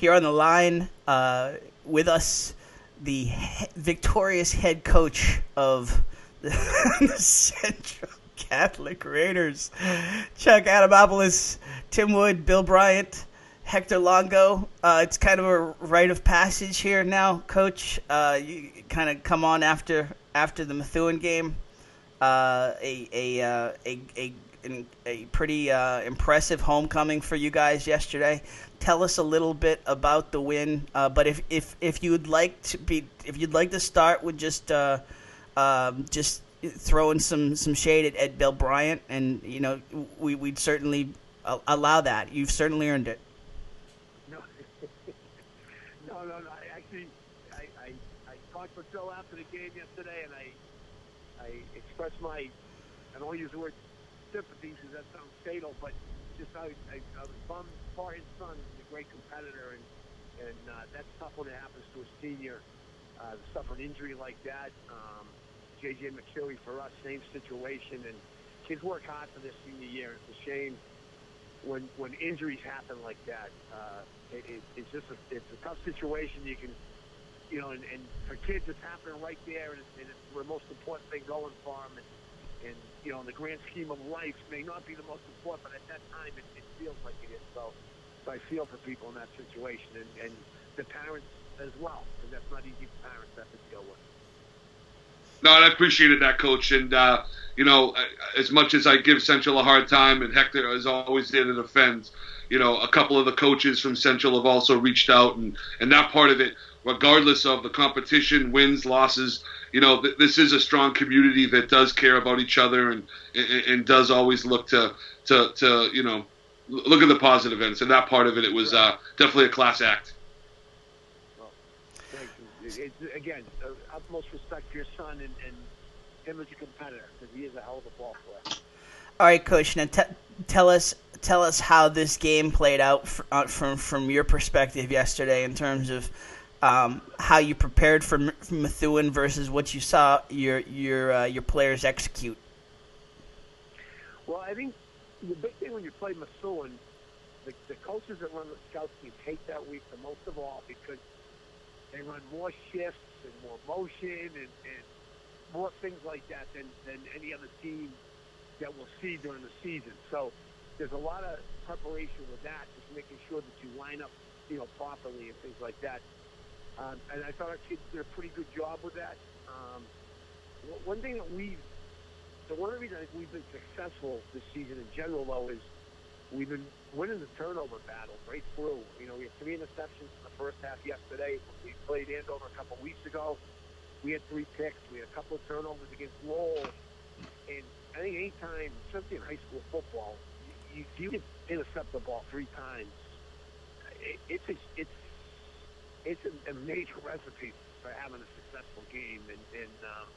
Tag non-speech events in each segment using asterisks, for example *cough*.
here on the line uh, with us, the he- victorious head coach of the, *laughs* the Central Catholic Raiders, Chuck Adamopoulos, Tim Wood, Bill Bryant. Hector Longo. Uh, it's kind of a rite of passage here now, Coach. Uh, you kind of come on after after the Methuen game. Uh, a a, uh, a a a a pretty uh, impressive homecoming for you guys yesterday. Tell us a little bit about the win. Uh, but if, if if you'd like to be if you'd like to start with just uh, um, just throwing some some shade at, at Bill Bryant, and you know we we'd certainly allow that. You've certainly earned it. *laughs* No, no, no. I actually, I, I, I talked with Joe after the game yesterday, and I, I expressed my, I don't use the word sympathy because that sounds fatal, but just I, I, I was bummed for his son. He's a great competitor, and and uh, that's tough when it happens to a senior. Uh, to suffer an injury like that. Um, JJ McSherry for us, same situation, and kids work hard for this senior year. It's a shame when when injuries happen like that. Uh, it, it, it's just a, it's a tough situation. You can, you know, and, and for kids, it's happening right there, and, and it's the most important thing going for them. And, and you know, in the grand scheme of life, may not be the most important, but at that time, it, it feels like it is. So, so I feel for people in that situation, and, and the parents as well, because that's not easy for parents to have to deal with. No, and I appreciated that, coach. And uh, you know, as much as I give Central a hard time, and Hector is always there to defend, you know, a couple of the coaches from Central have also reached out, and and that part of it, regardless of the competition, wins, losses, you know, th- this is a strong community that does care about each other and, and and does always look to to to you know look at the positive ends. And that part of it, it was uh, definitely a class act. Well, it, again, uh, utmost respect for your son and, and him as a competitor because he is a hell of a ball player. All right, Coach. Now t- tell us tell us how this game played out for, uh, from from your perspective yesterday in terms of um, how you prepared for, Methuen versus what you saw your your uh, your players execute. Well, I think the big thing when you play Methuen, the, the coaches that run the scout team hate that week the most of all because they run more shifts and more motion and, and more things like that than, than any other team that we'll see during the season. So there's a lot of preparation with that, just making sure that you line up, you know, properly and things like that. Um, and I thought our kids did a pretty good job with that. Um, one thing that we've, so one of the reasons I think we've been successful this season in general, though, is we've been winning the turnover battle right through. You know, we had three interceptions in the first half yesterday. We played Andover a couple weeks ago. We had three picks. We had a couple of turnovers against Lowell. And I think anytime, especially in high school football, you, if you can intercept the ball three times, it, it's it's it's a, a major recipe for having a successful game. And and um,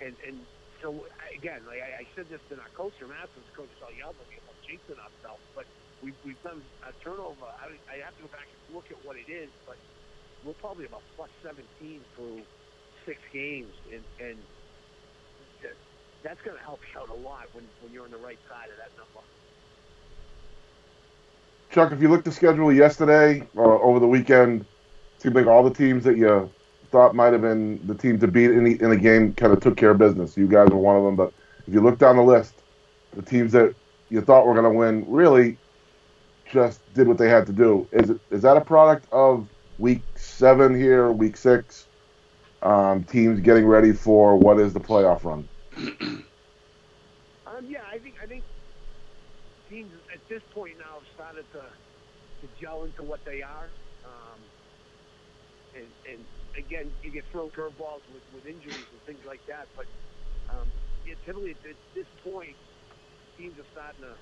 and and so again, like I, I said this to our coach from Athens, Coach Sal me about jinxing ourselves, but we've we've done a turnover. I, I have to go back and look at what it is, but we're probably about plus 17 through six games, and and that's going to help you out a lot when when you're on the right side of that number. Chuck, if you looked at the schedule yesterday or over the weekend, it seemed like all the teams that you thought might have been the team to beat in the, in the game kind of took care of business. You guys were one of them, but if you look down the list, the teams that you thought were going to win really just did what they had to do. Is it, is that a product of week seven here, week six? Um, teams getting ready for what is the playoff run? *clears throat* um, yeah, I think I think teams at this point now have started to to gel into what they are. Um, and, and again, you get thrown curveballs with, with injuries and things like that. But um, yeah, typically at this point, teams are starting to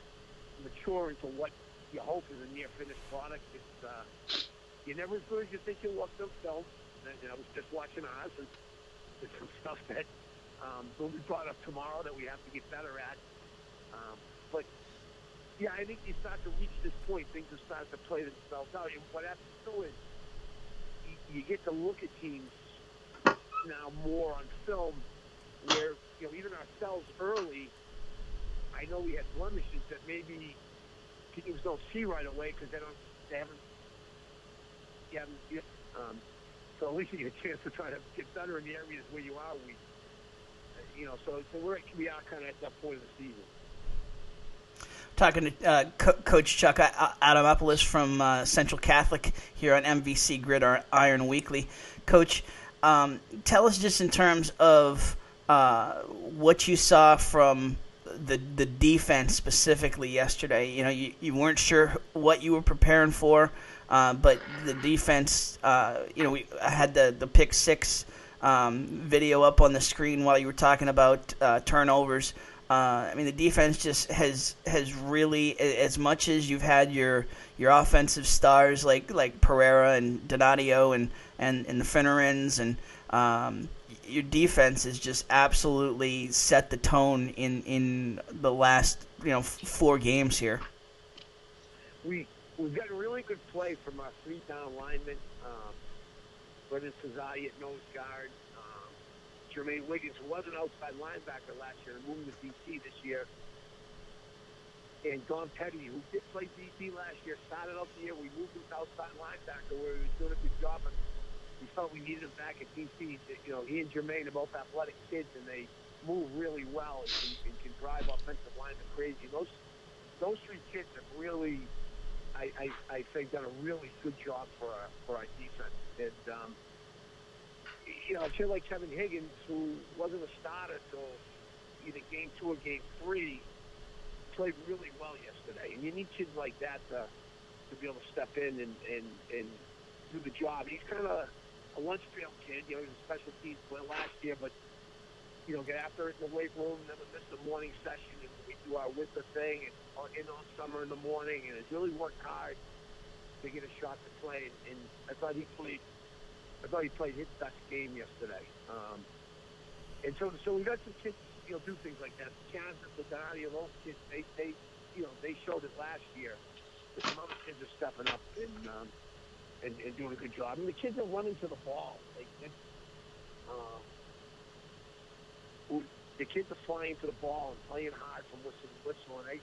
mature into what you hope is a near finished product. It's uh, you're never as good as you think you look on film. And I was just watching ours, and there's some stuff that um, will be brought up tomorrow that we have to get better at. Um, but yeah, I think you start to reach this point, things have started to play themselves out. And what too is you, you get to look at teams now more on film, where you know even ourselves early. I know we had blemishes that maybe teams don't see right away because they don't they haven't you haven't yet. Um, so at least you get a chance to try to get better in the areas where you are weak. Uh, You know, so, so we're we are kind of at that point of the season. Talking to uh, Co- Coach Chuck Adamopoulos from uh, Central Catholic here on MVC Gridiron Weekly. Coach, um, tell us just in terms of uh, what you saw from the the defense specifically yesterday. You know, you, you weren't sure what you were preparing for, uh, but the defense. Uh, you know, we had the the pick six um, video up on the screen while you were talking about uh, turnovers. Uh, I mean, the defense just has has really, as much as you've had your your offensive stars like like Pereira and Donadio and and, and the Finnerins and um, your defense has just absolutely set the tone in in the last you know four games here. We we've got a really good play from our three down linemen. Um, Brendan Cesaria at nose guard. Jermaine Wiggins, who was an outside linebacker last year, and moving to DC this year. And Don Petty, who did play DC last year, started out the year. We moved him to outside linebacker where he was doing a good job. And we felt we needed him back at DC. You know, he and Jermaine are both athletic kids, and they move really well and, and can drive offensive linemen crazy. Those those three kids have really, I, I, I think, done a really good job for our, for our defense. And, um, you know, a kid like Kevin Higgins, who wasn't a starter till either game two or game three, played really well yesterday. And you need kids like that to, to be able to step in and, and, and do the job. He's kind of a lunch pail kid. You know, he was a special teams player last year, but you know, get after it in the weight room, never miss a morning session, and we do our winter thing, and uh, in on summer in the morning, and has really worked hard to get a shot to play. And, and I thought he played, I thought he played his best game yesterday. Um, and so, so we got some kids, you know, do things like that. Kansas, the Donadio, those kids, they, they, you know, they showed it last year. But some other kids are stepping up and, um, and, and doing a good job. I mean, the kids are running to the ball. Like, it's, uh, the kids are flying to the ball and playing hard from whistle to whistle, and, they,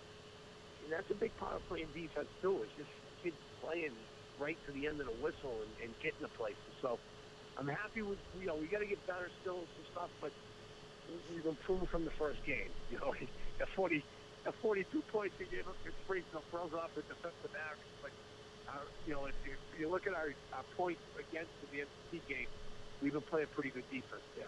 and that's a big part of playing defense too. It's just kids playing right to the end of the whistle and, and getting to places. So I'm happy with you know we got to get better still and some stuff, but we've improved from the first game. *laughs* You know, at 40, at 42 points we gave up, brings no throws off the defensive average. But uh, you know, if you, if you look at our, our points against the NC game, we've been playing pretty good defense there.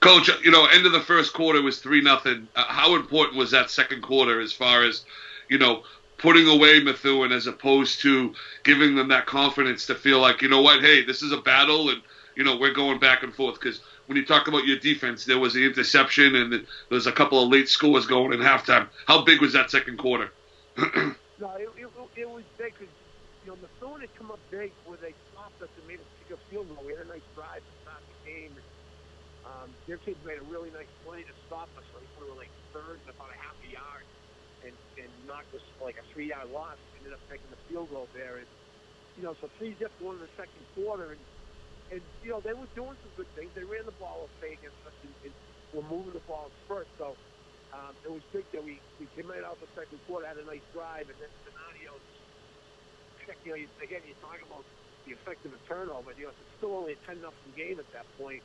Coach, you know, end of the first quarter was three nothing. Uh, how important was that second quarter as far as, you know, putting away Methuen as opposed to giving them that confidence to feel like, you know what, hey, this is a battle and you know we're going back and forth because when you talk about your defense, there was the interception and there was a couple of late scores going in halftime. How big was that second quarter? *clears throat* No, it, it, it was big because, you know, Methuen had come up big where they stopped us and made us kick a field goal. We had a nice drive to start the game. Um, their kids made a really nice play to stop us. Think we were like third and about a half a yard and, and knocked us like a three-yard loss. Ended up taking the field goal there. And, you know, so three zip going in the second quarter. And, and, you know, they were doing some good things. They ran the ball okay against us and, and were moving the ball first. So, um, it was big that we, we came right out the second quarter, had a nice drive, and then Donadio, you know, you, again, you're talking about the effect of a turnover. You know, it's still only a 10 nothing game at that point.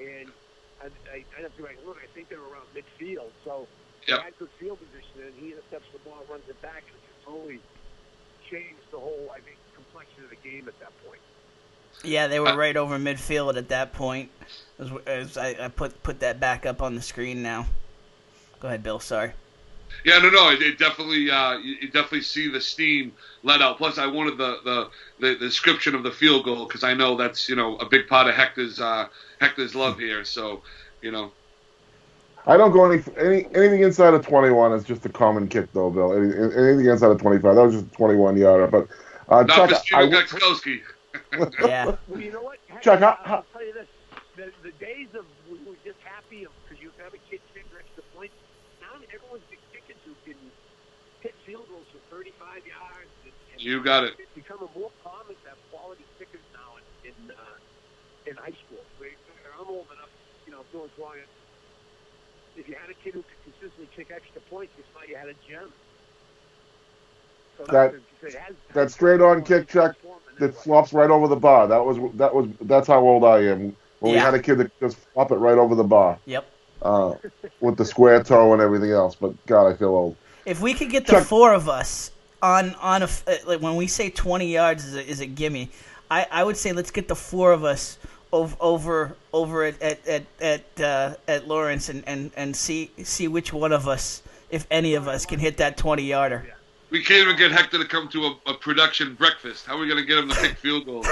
and I, I, I have to be like, look, I think they were around midfield, so Yep. they had good field position, and he intercepts the ball, runs it back, and it's totally changed the whole, I think, complexion of the game at that point. Yeah, they were right over midfield at that point. As, as I, I put put that back up on the screen now. Go ahead, Bill. Sorry. Yeah, no, no, it, it definitely, uh, you, you definitely see the steam let out. Plus, I wanted the the, the, the description of the field goal because I know that's you know a big part of Hector's uh, Hector's love here. So, you know, I don't go any, any anything inside of 21 is just a common kick, though, Bill. Any, anything inside of 25, that was just a 21 yarder. But uh, not Chuck, I, Steven I, *laughs* Yeah. Well, you know what? Chuck, I'll, I'll tell you this: the, the days of we were just happy because you have a kid kick for extra points. Now everyone's been kicking who can hit field goals for 35 yards. And, and You got it. It's becoming more common to have quality kickers now in in, uh, in high school. We, I'm old enough, you know, doing wrong. If you had a kid who could consistently kick extra points, you thought you had a gem. So That- has- that straight on kick, Chuck, transformed that flops right over the bar. That was that was that's how old I am. When we had a kid that just flop it right over the bar Yep. uh, with the square toe and everything else. But God, I feel old. If we could get the Chuck- four of us on on a f- uh, like when we say twenty yards is a, is a gimme, I, I would say let's get the four of us over over over at at at at, uh, at Lawrence and, and, and see see which one of us, if any of us, can hit that twenty yarder. We can't even get Hector to come to a, a production breakfast. How are we going to get him to kick field goals?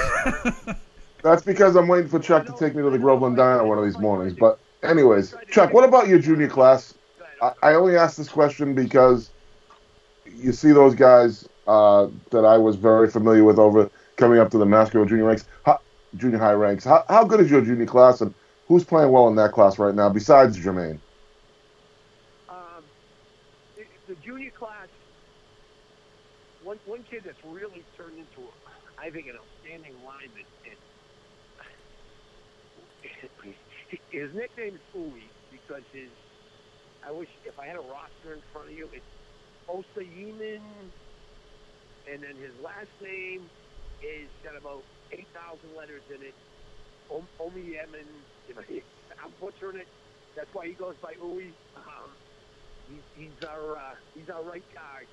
*laughs* That's because I'm waiting for Chuck to take me to the Groveland Diner one of these mornings. But anyways, Chuck, what about your junior class? I, I only asked this question because you see those guys uh, that I was very familiar with over coming up to the Masco junior ranks, how, junior high ranks. How, how good is your junior class, and who's playing well in that class right now besides Jermaine? Um, the, the junior class, one one kid that's really turned into, I think, an outstanding lineman. And *laughs* his nickname is Uli because his. I wish if I had a roster in front of you, it's Osa Yeeman, and then his last name is got about eight thousand letters in it. Om- Omi Yemen. I'm butchering it. That's why he goes by Uli. Um, He's, he's our uh, he's our right guard.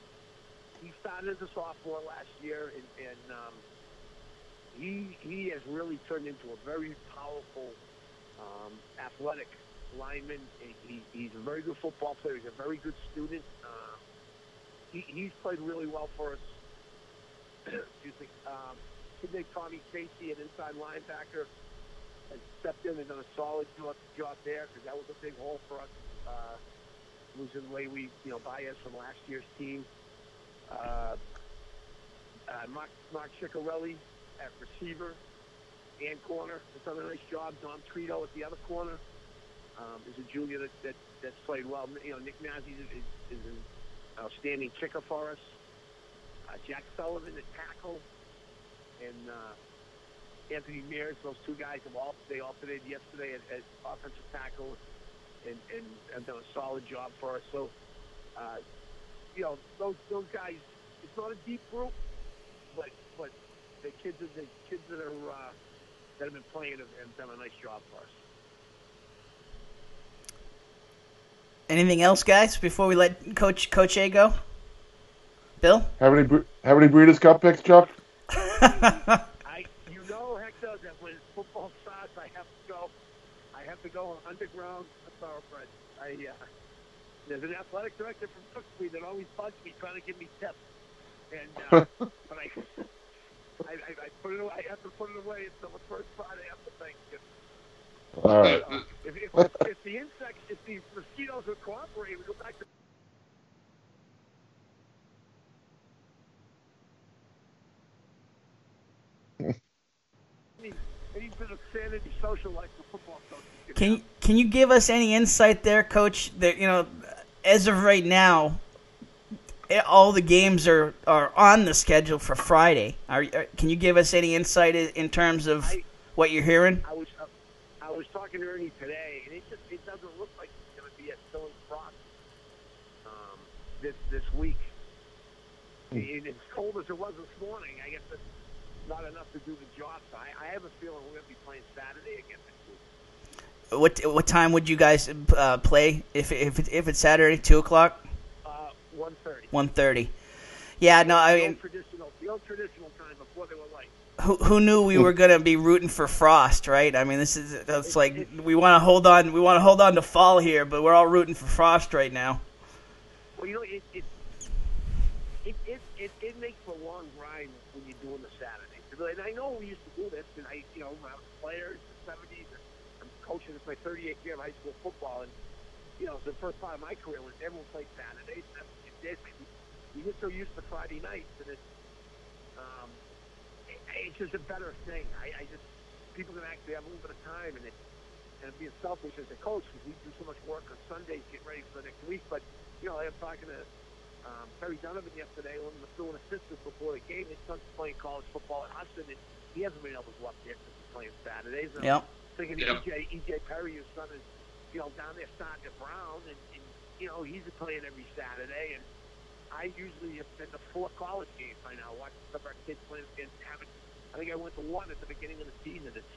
He started as a sophomore last year, and, and um, he he has really turned into a very powerful, um, athletic lineman. He, he's a very good football player. He's a very good student. Um, he, he's played really well for us. *clears throat* Excuse me. Um, named Tommy Stacy, an inside linebacker, has stepped in and done a solid job, job there because that was a big hole for us. Uh, losing the way we, you know, Baez from last year's team. Uh, uh, Mark, Mark Ciccarelli at receiver and corner has done a nice job. Dom Trito at the other corner um, is a junior that, that, that's played well. You know, Nick Mazzi is, is, is an outstanding kicker for us. Uh, Jack Sullivan at tackle. And uh, Anthony Mears, those two guys have all, they alternated yesterday at, at offensive tackle and, and have done a solid job for us. So, uh, you know, those those guys. It's not a deep group, but but the kids that the kids that are uh, that have been playing have, have done a nice job for us. Anything else, guys, before we let Coach Coach A go? Bill? Have any Bre- have any Breeders' Cup picks, Chuck? I, you know, Hector, that when football starts, I have to go. I have to go underground thoroughbred. I uh, there's an athletic director from Cooksby that always bugs me trying to give me tips, and uh, *laughs* but I, I, I, I put it. away- I have to put it away until the first Friday after Thanksgiving. All right. Uh, if, if, if the insects, if the mosquitoes would cooperate, we go back to. Any, any bit of sanity, social life for football coaches. Can can you give us any insight there, Coach? That you know, as of right now, eh, all the games are, are on the schedule for Friday. Are, are can you give us any insight in terms of I- what you're hearing? I was uh, I was talking to Ernie today, and it just it doesn't look like it's going to be a still in frost um, this this week. And as cold as it was this morning, I guess it's not enough to do the job. So I, I have a feeling we're going to be playing Saturday again next week. What what time would you guys uh, play if if it, if it's Saturday, two o'clock, Uh, one thirty. one thirty? Yeah, no, I mean, traditional, the old traditional time before they were like. who who knew we were gonna be rooting for frost, right? I mean, this is it's like we want to hold on, we want to hold on to fall here, but we're all rooting for frost right now. Well, you know, it it it it, it, it makes for a long grind when you're doing the Saturdays. And I know we used to do this, and I, you know, when I was a player in the '70s, and I'm coaching. It's my 38th year of high school football, and you know, the first part of my career was everyone played Saturdays. And that's what you did. You get so used to Friday nights, and it's um, it, it's just a better thing. I, I just people can actually have a little bit of time, and it and being selfish as a coach because we do so much work on Sundays, get ready for the next week. But you know, I was talking to um, Terry Donovan yesterday, one of the doing assistants before the game. His son's playing college football at Hudson, and he hasn't been able to go up there because he's playing Saturdays. And Yep. I'm thinking Yep. EJ, EJ Perry, his son is, you know, down there starting at Brown, and, and you know, he's playing every Saturday. And I usually have been to four college games by now, watching some of our kids playing and having I think I went to one at the beginning of the season. It's,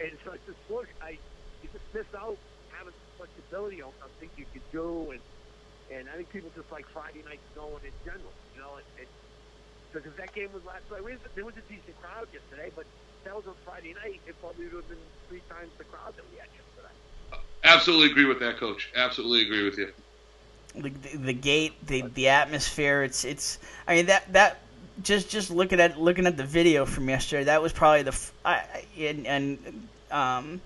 and so I just look, I you just miss out having flexibility on, on things you could do, and and I think people just like Friday night going in general. You know, it, it because that game was last night, there was a decent crowd yesterday, but that was on Friday night, it probably would have been three times the crowd that we had yesterday. Absolutely agree with that, Coach. Absolutely agree with you. The, the, the gate, the the atmosphere. It's it's. I mean that that just just looking at looking at the video from yesterday, that was probably the f- I, and, and um,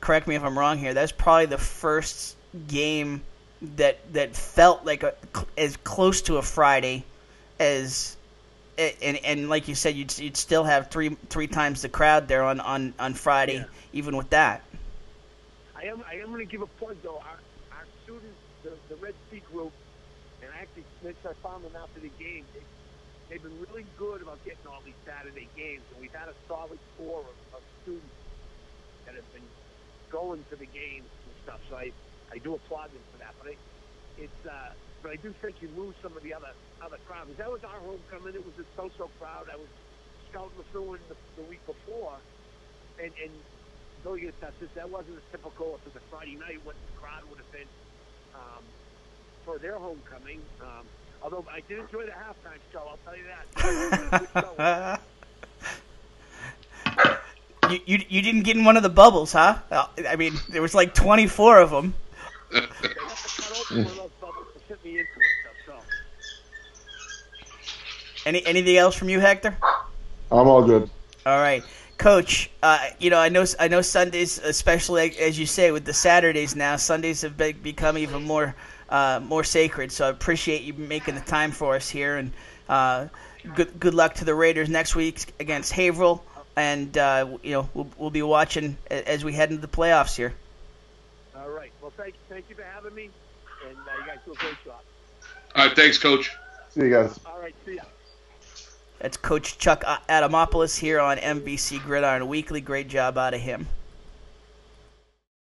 correct me if I'm wrong here. That's probably the first game that that felt like a, as close to a Friday as and and like you said, you'd you'd still have three three times the crowd there on on on Friday, yeah. even with that. I am I am going to give a plug though. Our our students, the the Red Sea group, and I actually since I found them after the game, they, they've been really good about getting all these Saturday games, and we've had a solid core of, of students that have been going to the games and stuff. So I I do applaud them for that. But I, it's uh, but I do think you lose some of the other other crowd. Because that was our homecoming. It was a so-so crowd. I was scouting the Methuen the, the week before, and and though you this, that wasn't as typical as a Friday night what the crowd would have been um, for their homecoming. Um, although I did enjoy the halftime show, I'll tell you that. *laughs* you, you, you didn't get in one of the bubbles, huh? I mean, there was like 24 of them. Any anything else from you, Hector? I'm all good. All right, Coach. Uh, you know, I know I know Sundays, especially as you say, with the Saturdays now, Sundays have be- become even more uh, more sacred. So I appreciate you making the time for us here, and uh, good good luck to the Raiders next week against Haverhill, and uh, you know we'll, we'll be watching as we head into the playoffs here. All right. Well, thank thank you for having me, and uh, you guys do a great job. All right. Thanks, Coach. See you guys. All right. See ya. That's Coach Chuck Adamopoulos here on MVC Gridiron Weekly. Great job out of him.